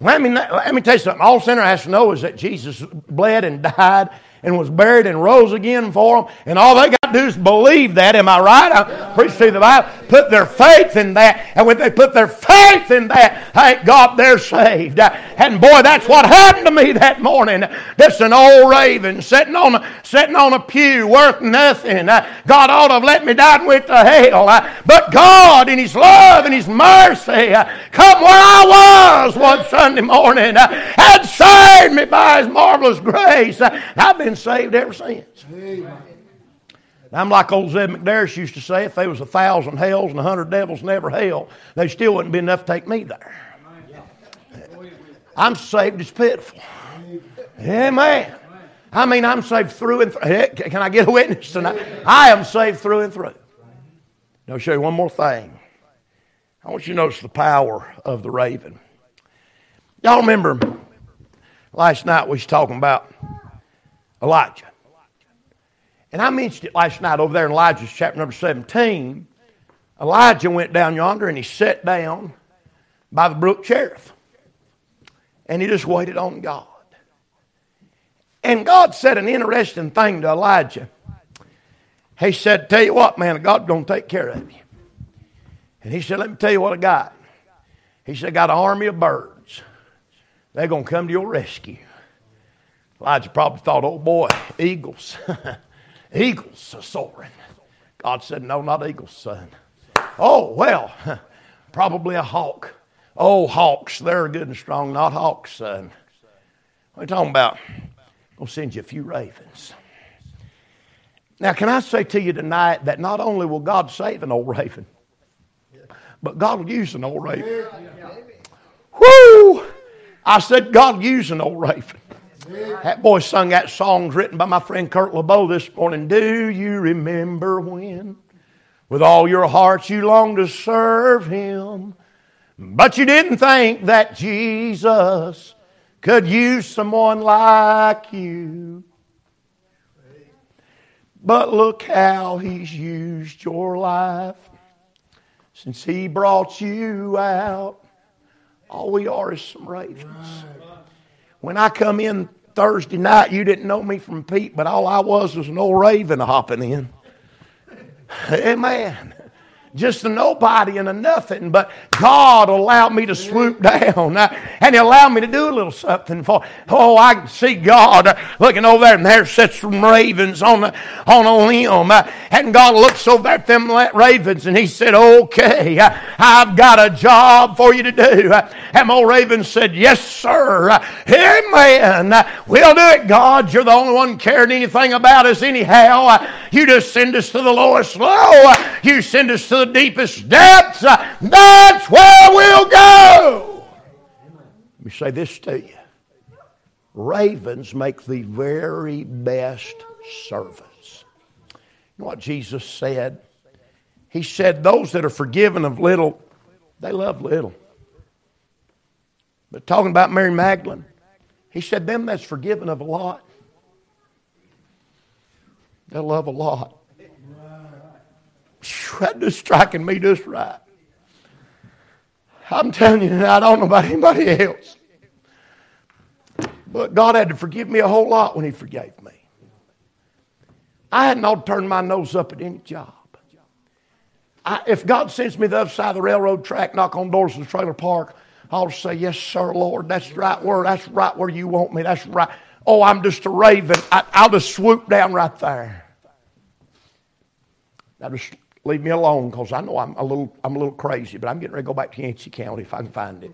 Let me, let me tell you something. All sinner has to know is that Jesus bled and died and was buried and rose again for them. And all they got to is believe that. Am I right? I preach through the Bible. Put their faith in that. And when they put their faith in that, thank God they're saved. And boy, that's what happened to me that morning. Just an old raven sitting on a, sitting on a pew worth nothing. God ought to have let me down with the hell. But God, in His love and His mercy, come where I was one Sunday morning and saved me by His marvelous grace. I've been saved ever since. Amen. I'm like old Zeb McDarish used to say, if there was a thousand hells and a hundred devils never hell, they still wouldn't be enough to take me there. I'm saved as pitiful. Amen. I mean, I'm saved through and through. Can I get a witness tonight? I am saved through and through. Now, I'll show you one more thing. I want you to notice the power of the raven. Y'all remember last night we was talking about Elijah. And I mentioned it last night over there in Elijah's chapter number 17. Elijah went down yonder and he sat down by the brook Cherith. And he just waited on God. And God said an interesting thing to Elijah. He said, Tell you what, man, God's going to take care of you. And he said, Let me tell you what I got. He said, I got an army of birds. They're going to come to your rescue. Elijah probably thought, Oh boy, eagles. Eagles are soaring. God said, No, not eagles, son. Oh, well, probably a hawk. Oh, Hawks, they're good and strong, not Hawks, son. What are you talking about? I'll send you a few ravens. Now, can I say to you tonight that not only will God save an old raven, but God will use an old raven. Whoo! I said, God will use an old raven. That boy sung that song written by my friend Kurt LeBeau this morning. Do you remember when, with all your heart, you longed to serve him, but you didn't think that Jesus could use someone like you? But look how he's used your life since he brought you out. All we are is some ravens. When I come in Thursday night, you didn't know me from Pete, but all I was was an old raven hopping in. Amen just a nobody and a nothing, but God allowed me to swoop down uh, and He allowed me to do a little something for. Oh, I can see God uh, looking over there, and there sits some ravens on a, on a limb, uh, and God looks over at them ravens, and He said, "Okay, I've got a job for you to do." And old raven said, "Yes, sir. Amen. We'll do it, God. You're the only one caring anything about us, anyhow. You just send us to the lowest low. You send us to the deepest depths, uh, that's where we'll go. Let me say this to you ravens make the very best servants. You know what Jesus said? He said, Those that are forgiven of little, they love little. But talking about Mary Magdalene, he said, Them that's forgiven of a lot, they love a lot. That just striking me just right. I'm telling you, I don't know about anybody else. But God had to forgive me a whole lot when He forgave me. I hadn't ought to turn my nose up at any job. I, if God sends me the other side of the railroad track, knock on doors of the trailer park, I'll say, Yes, sir, Lord, that's the right word. That's right where you want me. That's right. Oh, I'm just a raven. I, will just swoop down right there. I'll just leave me alone because I know I'm a little I'm a little crazy, but I'm getting ready to go back to Yancey County if I can find it.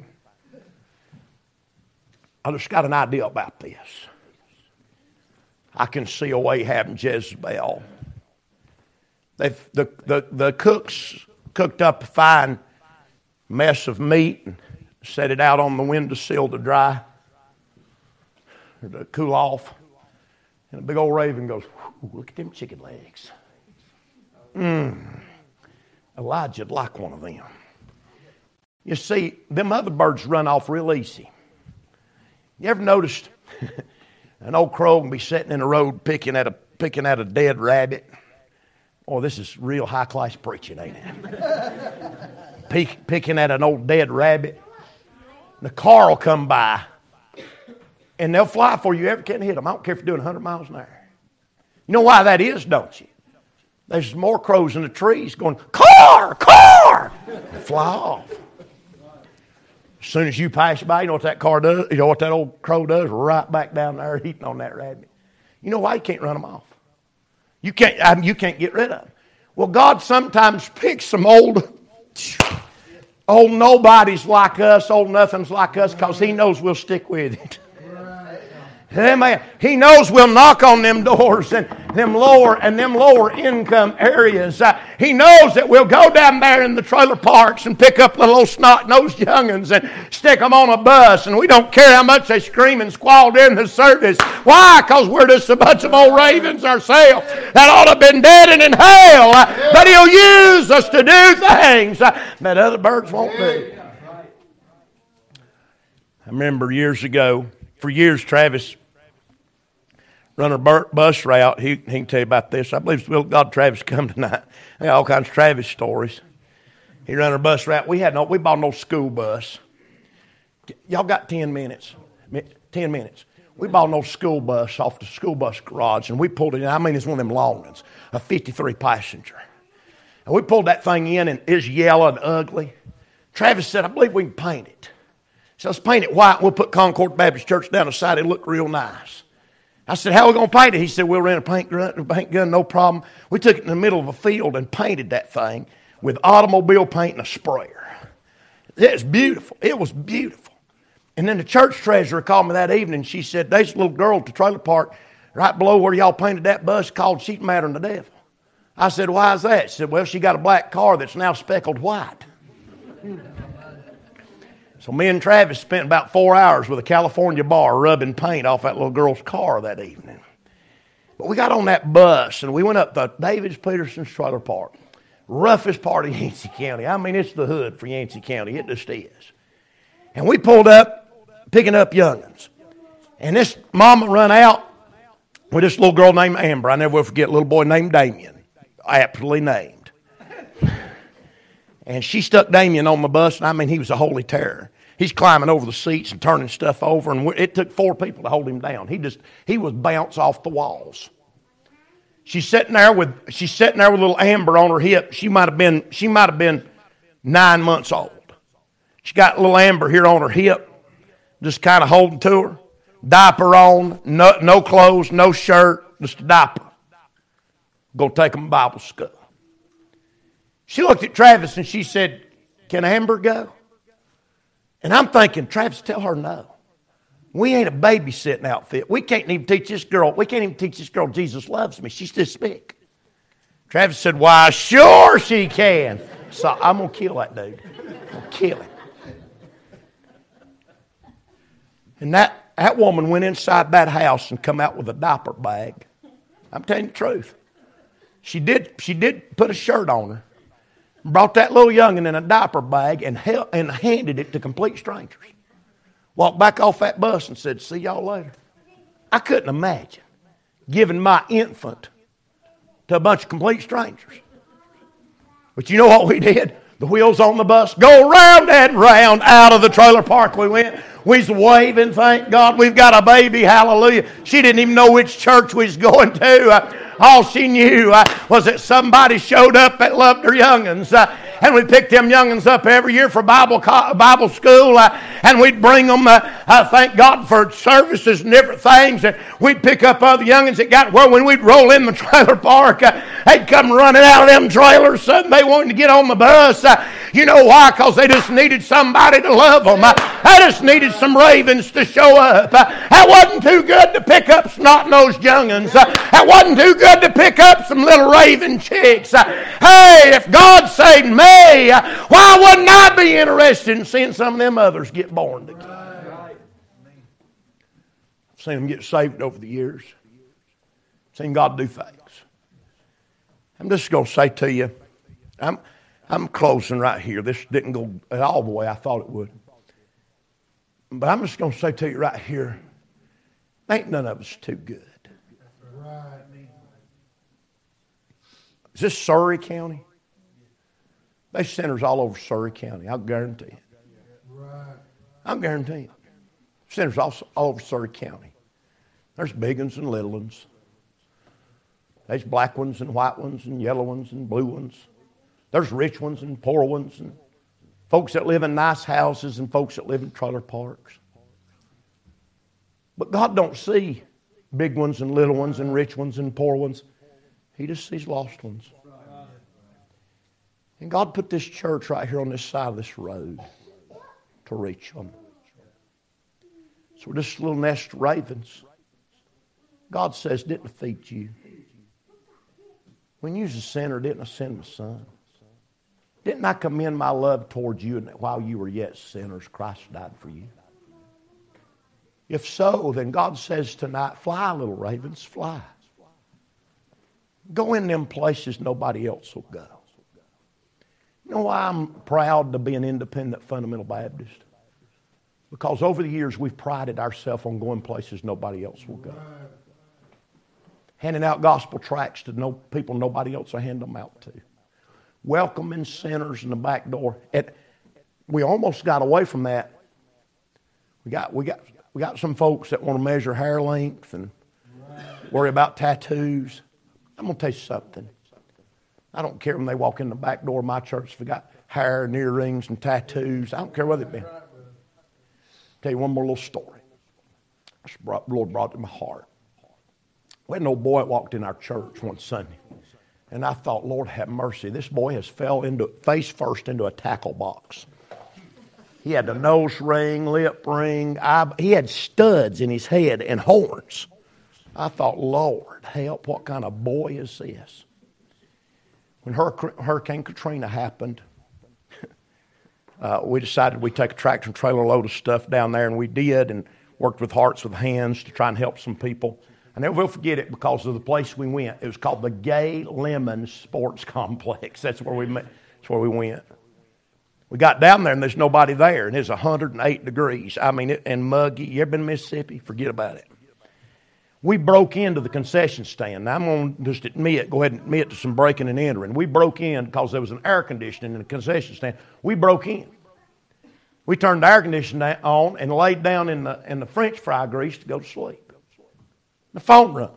I just got an idea about this. I can see a way having Jezebel. They've, the, the, the cooks cooked up a fine mess of meat and set it out on the windowsill to dry or to cool off. And a big old raven goes, Look at them chicken legs. Mm. Elijah'd like one of them. You see, them other birds run off real easy. You ever noticed an old crow can be sitting in the road picking at a picking at a dead rabbit? Oh, this is real high class preaching, ain't it? Pick, picking at an old dead rabbit. The car will come by and they'll fly for you. Ever can't hit them. I don't care if you're doing 100 miles an hour. You know why that is, don't you? There's more crows in the trees going, car, car, fly off. As soon as you pass by, you know what that car does? You know what that old crow does? Right back down there eating on that rabbit. You know why you can't run them off? You can't, I mean, you can't get rid of them. Well, God sometimes picks some old, old nobodies like us, old nothings like us, because He knows we'll stick with it. Amen. He knows we'll knock on them doors and them lower and them lower income areas. Uh, he knows that we'll go down there in the trailer parks and pick up the little snot nosed youngins and stick them on a bus, and we don't care how much they scream and squall during the service. Why? Because we're just a bunch of old ravens ourselves that ought to have been dead and in hell. Uh, but He'll use us to do things uh, that other birds won't do. I remember years ago, for years, Travis run a bus route. He, he can tell you about this. I believe Will God Travis come tonight. Got all kinds of Travis stories. He run a bus route. We had no, we bought no school bus. Y'all got 10 minutes. 10 minutes. We bought no school bus off the school bus garage and we pulled it in. I mean, it's one of them long ones, a 53 passenger. And we pulled that thing in and it's yellow and ugly. Travis said, I believe we can paint it. So let's paint it white. We'll put Concord Baptist Church down the side. It'll look real nice. I said, How are we going to paint it? He said, We'll rent a paint gun, paint gun, no problem. We took it in the middle of a field and painted that thing with automobile paint and a sprayer. It was beautiful. It was beautiful. And then the church treasurer called me that evening. She said, There's a little girl at the trailer park right below where y'all painted that bus called She's Madder Than the Devil. I said, Why is that? She said, Well, she got a black car that's now speckled white. So me and Travis spent about four hours with a California bar rubbing paint off that little girl's car that evening. But we got on that bus and we went up the Davis Peterson's trailer park. Roughest part of Yancey County. I mean, it's the hood for Yancey County. It just is. And we pulled up, picking up youngins. And this mama run out with this little girl named Amber. I never will forget a little boy named Damien. Aptly named. And she stuck Damien on the bus, and I mean, he was a holy terror. He's climbing over the seats and turning stuff over, and it took four people to hold him down. He just he was bounce off the walls. She's sitting there with she's sitting there with little Amber on her hip. She might have been she might have been nine months old. She got little Amber here on her hip, just kind of holding to her. Diaper on, no, no clothes, no shirt, just a diaper. Go take them Bible school. She looked at Travis and she said, Can Amber go? And I'm thinking, Travis, tell her no. We ain't a babysitting outfit. We can't even teach this girl, we can't even teach this girl Jesus loves me. She's this big. Travis said, Why, sure she can. So I'm going to kill that dude. I'm going to kill him. And that, that woman went inside that house and come out with a diaper bag. I'm telling you the truth. She did, she did put a shirt on her, brought that little youngin' in a diaper bag and, held, and handed it to complete strangers. Walked back off that bus and said, See y'all later. I couldn't imagine giving my infant to a bunch of complete strangers. But you know what we did? The wheels on the bus go round and round out of the trailer park we went. We's waving, thank God we've got a baby, hallelujah. She didn't even know which church we was going to. Uh, all she knew uh, was that somebody showed up that loved her youngins. Uh, and we picked them youngins up every year for Bible, Bible school, and we'd bring them, thank God for services and different things, and we'd pick up other youngins that got, well, when we'd roll in the trailer park, they'd come running out of them trailers, sudden they wanted to get on the bus. You know why? Because they just needed somebody to love them. They just needed some ravens to show up. that wasn't too good to pick up snot-nosed youngins. that wasn't too good to pick up some little raven chicks. hey, if God saved me, why wouldn't I be interested in seeing some of them others get born again? I've seen them get saved over the years. I've seen God do things. I'm just going to say to you, I'm, I'm closing right here. This didn't go at all the way I thought it would. But I'm just going to say to you right here, ain't none of us too good. Is this Surry County? They centers all over Surry County. I'll guarantee it. I'll guarantee it. Sinners all, all over Surry County. There's big ones and little ones. There's black ones and white ones and yellow ones and blue ones. There's rich ones and poor ones and folks that live in nice houses and folks that live in trailer parks. But God don't see big ones and little ones and rich ones and poor ones. He just sees lost ones. And God put this church right here on this side of this road to reach them. So we're just little nest of ravens. God says, didn't defeat you. When you was a sinner, didn't I send my son? Didn't I commend my love towards you while you were yet sinners, Christ died for you? If so, then God says tonight, fly, little ravens, fly. Go in them places nobody else will go. You know why I'm proud to be an independent fundamental Baptist? Because over the years we've prided ourselves on going places nobody else will go. Handing out gospel tracts to no, people nobody else will hand them out to. Welcoming sinners in the back door. We almost got away from that. We got, we got, we got some folks that want to measure hair length and worry about tattoos. I'm going to tell you something. I don't care when they walk in the back door of my church if they got hair and earrings and tattoos. I don't care what they've been. Tell you one more little story. Lord brought it to my heart. We had an old boy that walked in our church one Sunday. And I thought, Lord have mercy. This boy has fell into face first into a tackle box. He had a nose ring, lip ring. Eye, he had studs in his head and horns. I thought, Lord, help, what kind of boy is this? When Hurricane Katrina happened, uh, we decided we'd take a tractor and trailer load of stuff down there, and we did, and worked with Hearts with Hands to try and help some people. I never will forget it because of the place we went. It was called the Gay Lemon Sports Complex. That's where we met. That's where we went. We got down there and there's nobody there, and it's 108 degrees. I mean, it, and muggy. You ever been to Mississippi? Forget about it. We broke into the concession stand. Now, I'm going to just admit, go ahead and admit to some breaking and entering. We broke in because there was an air conditioning in the concession stand. We broke in. We turned the air conditioning on and laid down in the, in the French fry grease to go to sleep. The phone rung.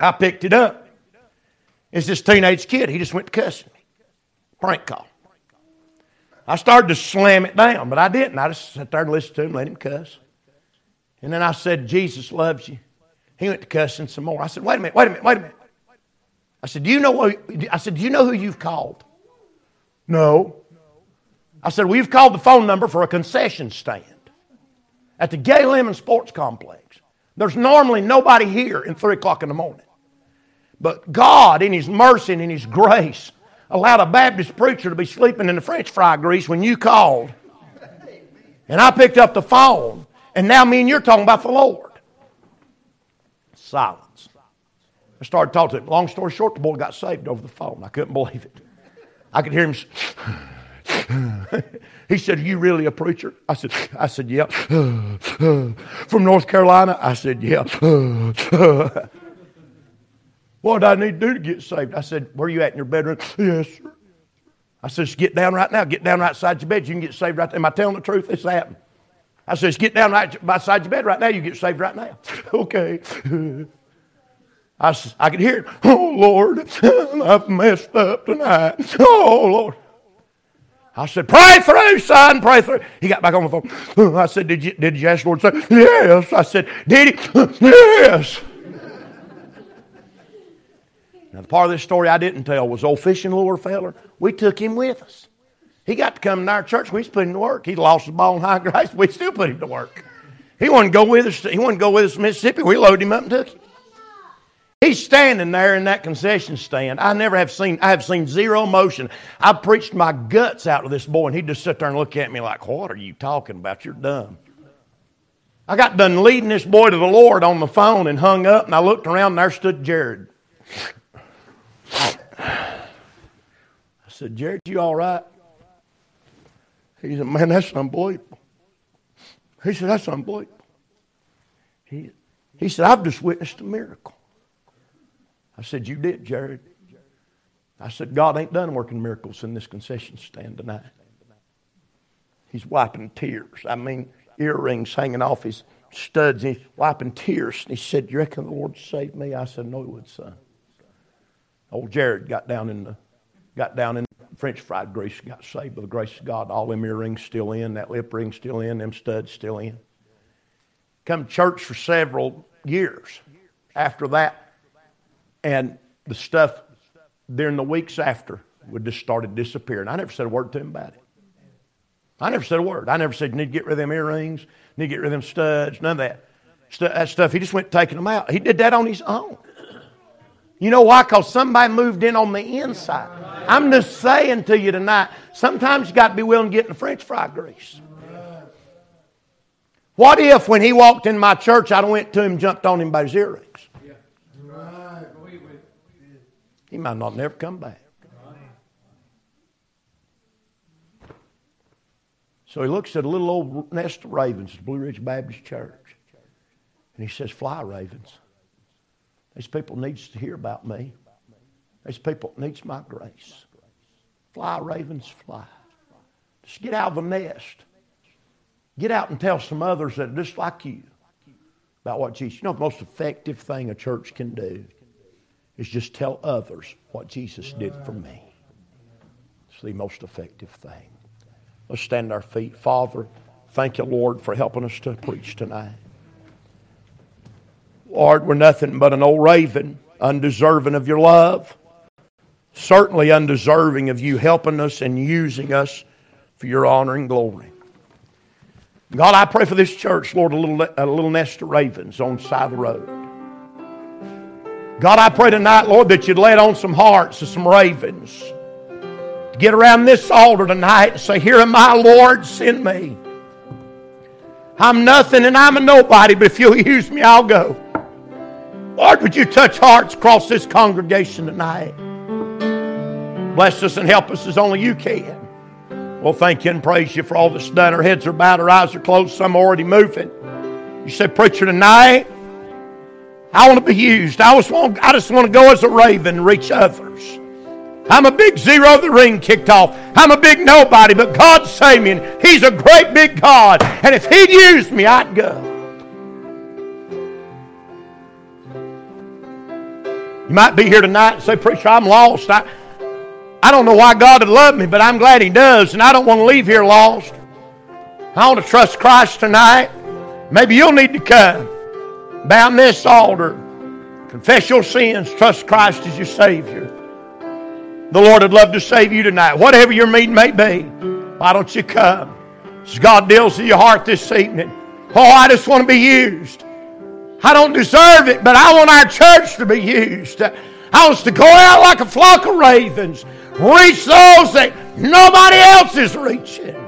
I picked it up. It's this teenage kid. He just went to cussing me. Prank call. I started to slam it down, but I didn't. I just sat there and listened to him, let him cuss. And then I said, Jesus loves you. He went to cussing some more. I said, wait a minute, wait a minute, wait a minute. I said, do you know what, I said, do you know who you've called? No. I said, we've called the phone number for a concession stand at the Gay Lemon Sports Complex. There's normally nobody here in 3 o'clock in the morning. But God, in His mercy and in His grace, allowed a Baptist preacher to be sleeping in the French fry grease when you called. And I picked up the phone, and now me and you're talking about the Lord. Silence. I started talking to him. Long story short, the boy got saved over the phone. I couldn't believe it. I could hear him. he said, Are you really a preacher? I said, I said, Yeah. From North Carolina? I said, Yeah. what do I need to do to get saved? I said, Where are you at in your bedroom? Yes, sir. I said, get down right now. Get down right beside your bed. You can get saved right there. Am I telling the truth? This happened. I said, get down right beside your bed right now. You get saved right now. okay. I, I could hear it. Oh, Lord, I've messed up tonight. Oh, Lord. I said, pray through, son, pray through. He got back on the phone. I said, did you, did you ask the Lord? Say, yes. I said, did he? Yes. now, the part of this story I didn't tell was old fishing lure feller. We took him with us. He got to come to our church. We to put him to work. He lost the ball in high grace. We still put him to work. He to go with us. He to go with us to Mississippi. We loaded him up and took him. He's standing there in that concession stand. I never have seen, I have seen zero emotion. I preached my guts out to this boy, and he'd just sit there and look at me like, What are you talking about? You're dumb. I got done leading this boy to the Lord on the phone and hung up, and I looked around, and there stood Jared. I said, Jared, you all right? He said, Man, that's unbelievable. He said, That's unbelievable. He, he said, I've just witnessed a miracle. I said, You did, Jared. I said, God ain't done working miracles in this concession stand tonight. He's wiping tears. I mean, earrings hanging off his studs. He's wiping tears. And he said, You reckon the Lord saved me? I said, No, he would, son. Old Jared got down in the got down in French fried grease, got saved by the grace of God. All them earrings still in, that lip ring still in, them studs still in. Come church for several years. After that, and the stuff during the weeks after would just started disappearing. I never said a word to him about it. I never said a word. I never said, need to get rid of them earrings, need to get rid of them studs, none of that. that stuff, he just went taking them out. He did that on his own. You know why? Because somebody moved in on the inside. I'm just saying to you tonight, sometimes you got to be willing to get in the French fry grease. What if when he walked in my church, I went to him jumped on him by his? He might not never come back. So he looks at a little old nest of ravens Blue Ridge Baptist Church. And he says, Fly, ravens. These people needs to hear about me. These people needs my grace. Fly, ravens, fly. Just get out of the nest. Get out and tell some others that are just like you about what Jesus. You know the most effective thing a church can do is just tell others what Jesus did for me. It's the most effective thing. Let's stand our feet. Father, thank you, Lord, for helping us to preach tonight. Lord, we're nothing but an old raven, undeserving of your love, certainly undeserving of you helping us and using us for your honor and glory. God, I pray for this church, Lord, a little, a little nest of ravens on the side of the road. God, I pray tonight, Lord, that you'd let on some hearts of some ravens. Get around this altar tonight and say, Here am I, Lord, send me. I'm nothing and I'm a nobody, but if you'll use me, I'll go. Lord, would you touch hearts across this congregation tonight? Bless us and help us as only you can. Well, thank you and praise you for all that's done. Our heads are bowed, our eyes are closed, some are already moving. You say, Preacher, tonight, I want to be used. I just want, I just want to go as a raven and reach others. I'm a big zero, the ring kicked off. I'm a big nobody, but God saved me, and He's a great big God. And if He'd use me, I'd go. You might be here tonight and say, Preacher, I'm lost. I, I don't know why God would love me, but I'm glad He does, and I don't want to leave here lost. I want to trust Christ tonight. Maybe you'll need to come. Bow this altar. Confess your sins. Trust Christ as your Savior. The Lord would love to save you tonight. Whatever your need may be, why don't you come? As God deals with your heart this evening. Oh, I just want to be used. I don't deserve it, but I want our church to be used. I want us to go out like a flock of ravens reach those that nobody else is reaching.